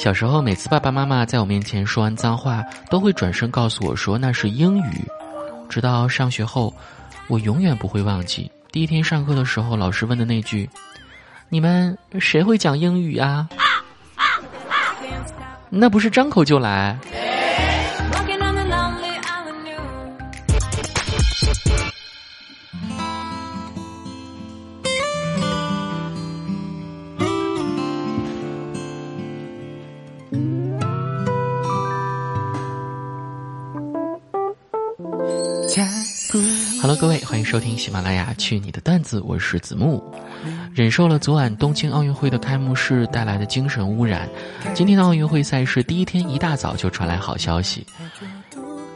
小时候，每次爸爸妈妈在我面前说完脏话，都会转身告诉我说那是英语。直到上学后，我永远不会忘记第一天上课的时候，老师问的那句：“你们谁会讲英语啊？”那不是张口就来。各位，欢迎收听喜马拉雅《去你的段子》，我是子木。忍受了昨晚东京奥运会的开幕式带来的精神污染，今天的奥运会赛事第一天一大早就传来好消息。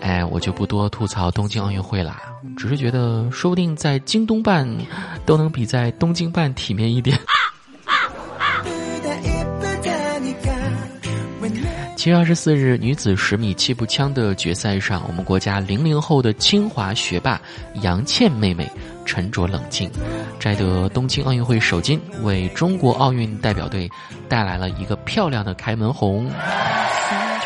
哎，我就不多吐槽东京奥运会啦，只是觉得说不定在京东办都能比在东京办体面一点。七月二十四日，女子十米气步枪的决赛上，我们国家零零后的清华学霸杨倩妹妹沉着冷静，摘得东京奥运会首金，为中国奥运代表队带来了一个漂亮的开门红。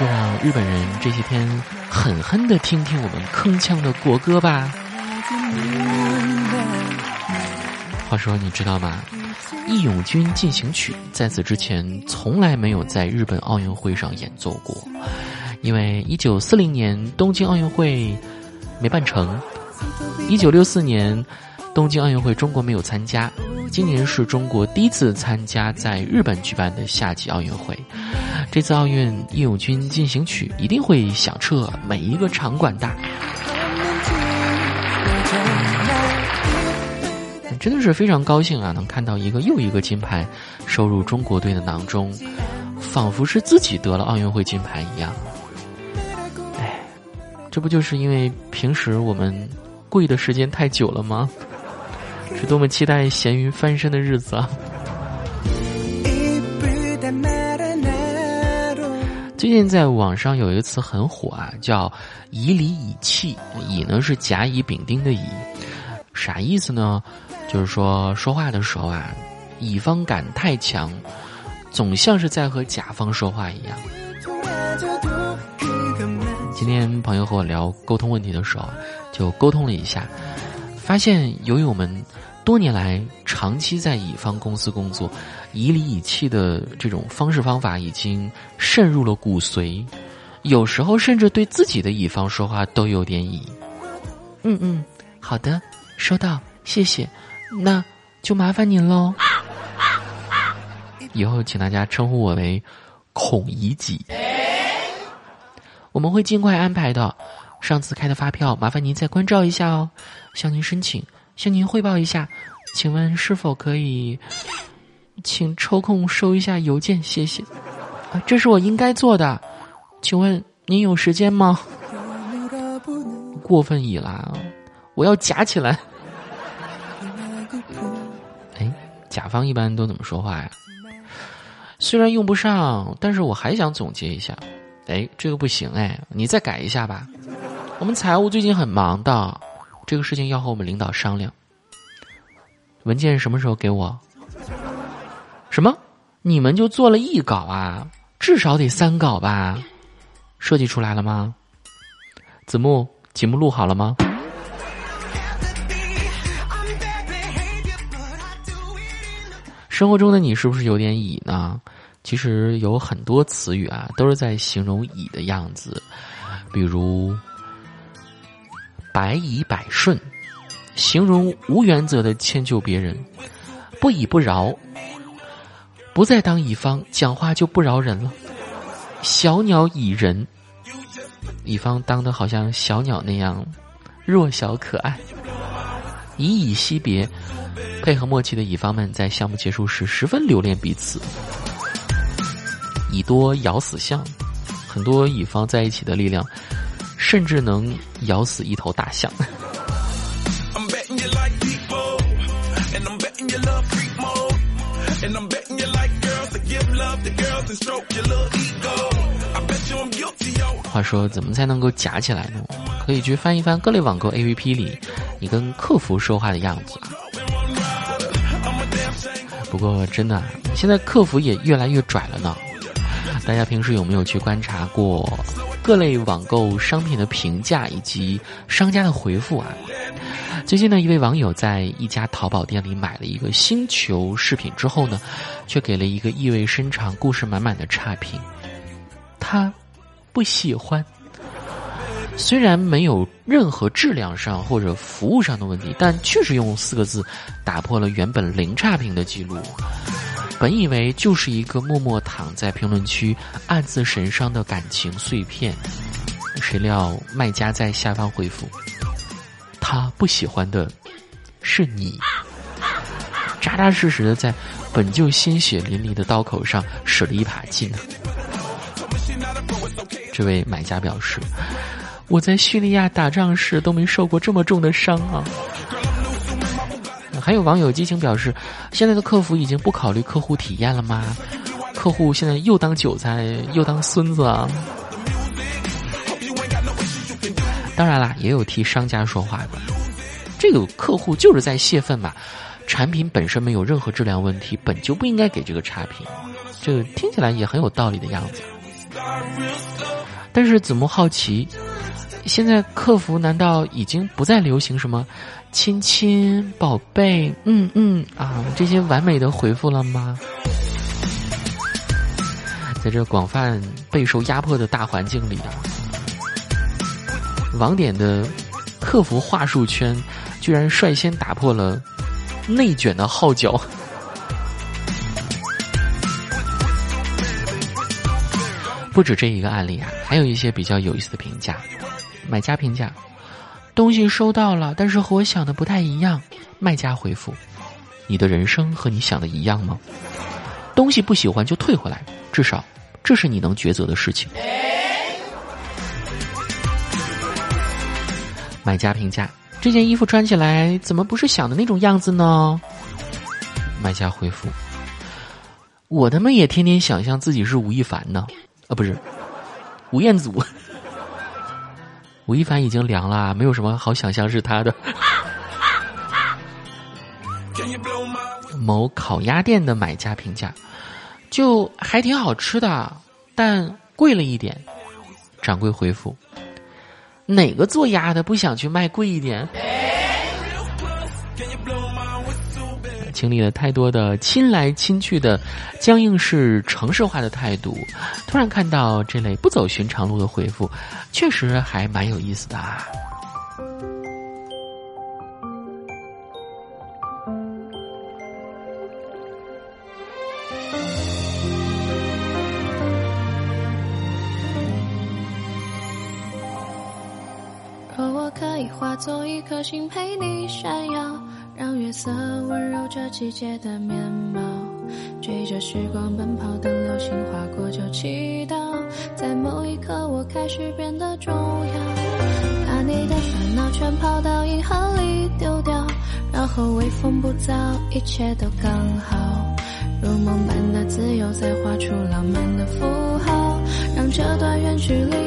就让日本人这些天狠狠的听听我们铿锵的国歌吧。话说，你知道吗？《义勇军进行曲》在此之前从来没有在日本奥运会上演奏过，因为1940年东京奥运会没办成，1964年东京奥运会中国没有参加，今年是中国第一次参加在日本举办的夏季奥运会，这次奥运《义勇军进行曲》一定会响彻每一个场馆的。真的是非常高兴啊！能看到一个又一个金牌收入中国队的囊中，仿佛是自己得了奥运会金牌一样。哎，这不就是因为平时我们跪的时间太久了吗？是多么期待咸鱼翻身的日子啊！最近在网上有一个词很火啊，叫“以礼以气”，以呢是甲乙丙丁的乙，啥意思呢？就是说，说话的时候啊，乙方感太强，总像是在和甲方说话一样。今天朋友和我聊沟通问题的时候，就沟通了一下，发现由于我们多年来长期在乙方公司工作，以理以气的这种方式方法已经渗入了骨髓，有时候甚至对自己的乙方说话都有点乙。嗯嗯，好的，收到，谢谢。那就麻烦您喽。以后请大家称呼我为孔乙己。我们会尽快安排的。上次开的发票，麻烦您再关照一下哦。向您申请，向您汇报一下，请问是否可以，请抽空收一下邮件，谢谢。啊，这是我应该做的。请问您有时间吗？过分乙啦，我要夹起来。甲方一般都怎么说话呀？虽然用不上，但是我还想总结一下。哎，这个不行哎，你再改一下吧。我们财务最近很忙的，这个事情要和我们领导商量。文件什么时候给我？什么？你们就做了一稿啊？至少得三稿吧？设计出来了吗？子木，节目录好了吗？生活中的你是不是有点乙呢？其实有很多词语啊，都是在形容乙的样子，比如百依百顺，形容无原则的迁就别人；不依不饶，不再当乙方，讲话就不饶人了；小鸟倚人，乙方当的好像小鸟那样弱小可爱；以乙惜别。配合默契的乙方们在项目结束时十分留恋彼此。乙多咬死象，很多乙方在一起的力量，甚至能咬死一头大象。话说，怎么才能够夹起来呢？可以去翻一翻各类网购 APP 里，你跟客服说话的样子。不过真的，现在客服也越来越拽了呢。大家平时有没有去观察过各类网购商品的评价以及商家的回复啊？最近呢，一位网友在一家淘宝店里买了一个星球饰品之后呢，却给了一个意味深长、故事满满的差评。他不喜欢。虽然没有任何质量上或者服务上的问题，但确实用四个字打破了原本零差评的记录。本以为就是一个默默躺在评论区暗自神伤的感情碎片，谁料卖家在下方回复：“他不喜欢的是你。”扎扎实实的在本就鲜血淋漓的刀口上使了一把劲。这位买家表示。我在叙利亚打仗时都没受过这么重的伤啊！还有网友激情表示，现在的客服已经不考虑客户体验了吗？客户现在又当韭菜又当孙子啊！当然啦，也有替商家说话的，这个客户就是在泄愤嘛。产品本身没有任何质量问题，本就不应该给这个差评，这个听起来也很有道理的样子。但是子木好奇。现在客服难道已经不再流行什么“亲亲宝贝”嗯嗯啊这些完美的回复了吗？在这广泛备受压迫的大环境里啊，网点的客服话术圈居然率先打破了内卷的号角。不止这一个案例啊，还有一些比较有意思的评价。买家评价：东西收到了，但是和我想的不太一样。卖家回复：你的人生和你想的一样吗？东西不喜欢就退回来，至少这是你能抉择的事情。买家评价：这件衣服穿起来怎么不是想的那种样子呢？卖家回复：我他妈也天天想象自己是吴亦凡呢，啊不是，吴彦祖。吴亦凡已经凉了，没有什么好想象是他的。某烤鸭店的买家评价，就还挺好吃的，但贵了一点。掌柜回复：哪个做鸭的不想去卖贵一点？经历了太多的亲来亲去的僵硬式城市化的态度，突然看到这类不走寻常路的回复，确实还蛮有意思的。若我可以化作一颗星陪你闪耀。让月色温柔这季节的面貌，追着时光奔跑，等流星划过就祈祷，在某一刻我开始变得重要，把你的烦恼全抛到银河里丢掉，然后微风不燥，一切都刚好，如梦般的自由，再画出浪漫的符号，让这段远距离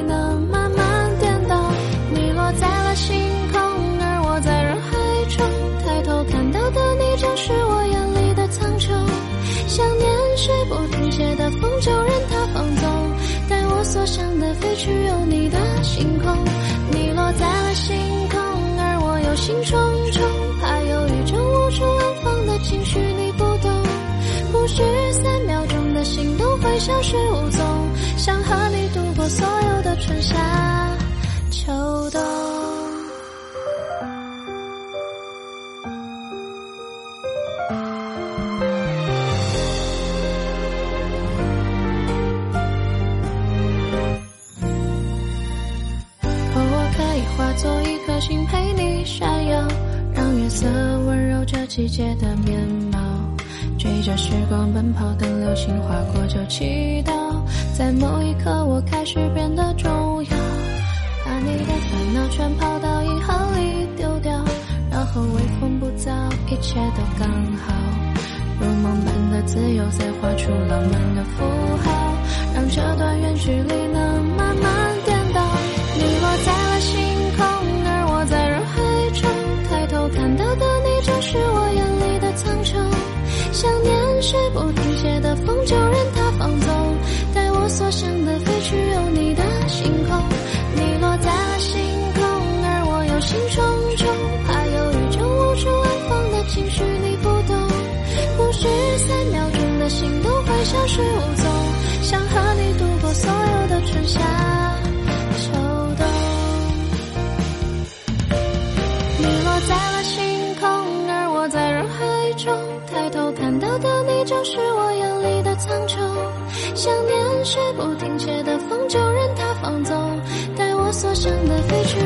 心忡忡，怕有一种无处安放的情绪你不懂。不是三秒钟的心动会消失无踪，想和你度过所有的春夏秋冬。季节的面貌，追着时光奔跑，等流星划过就祈祷，在某一刻我开始变得重要，把你的烦恼全抛到银河里丢掉，然后微风不燥，一切都刚好，如梦般的自由，再画出浪漫的符号，让这段远距离能是我眼里的苍穹。想念是不停歇的风，就任它放纵，带我所想的飞去，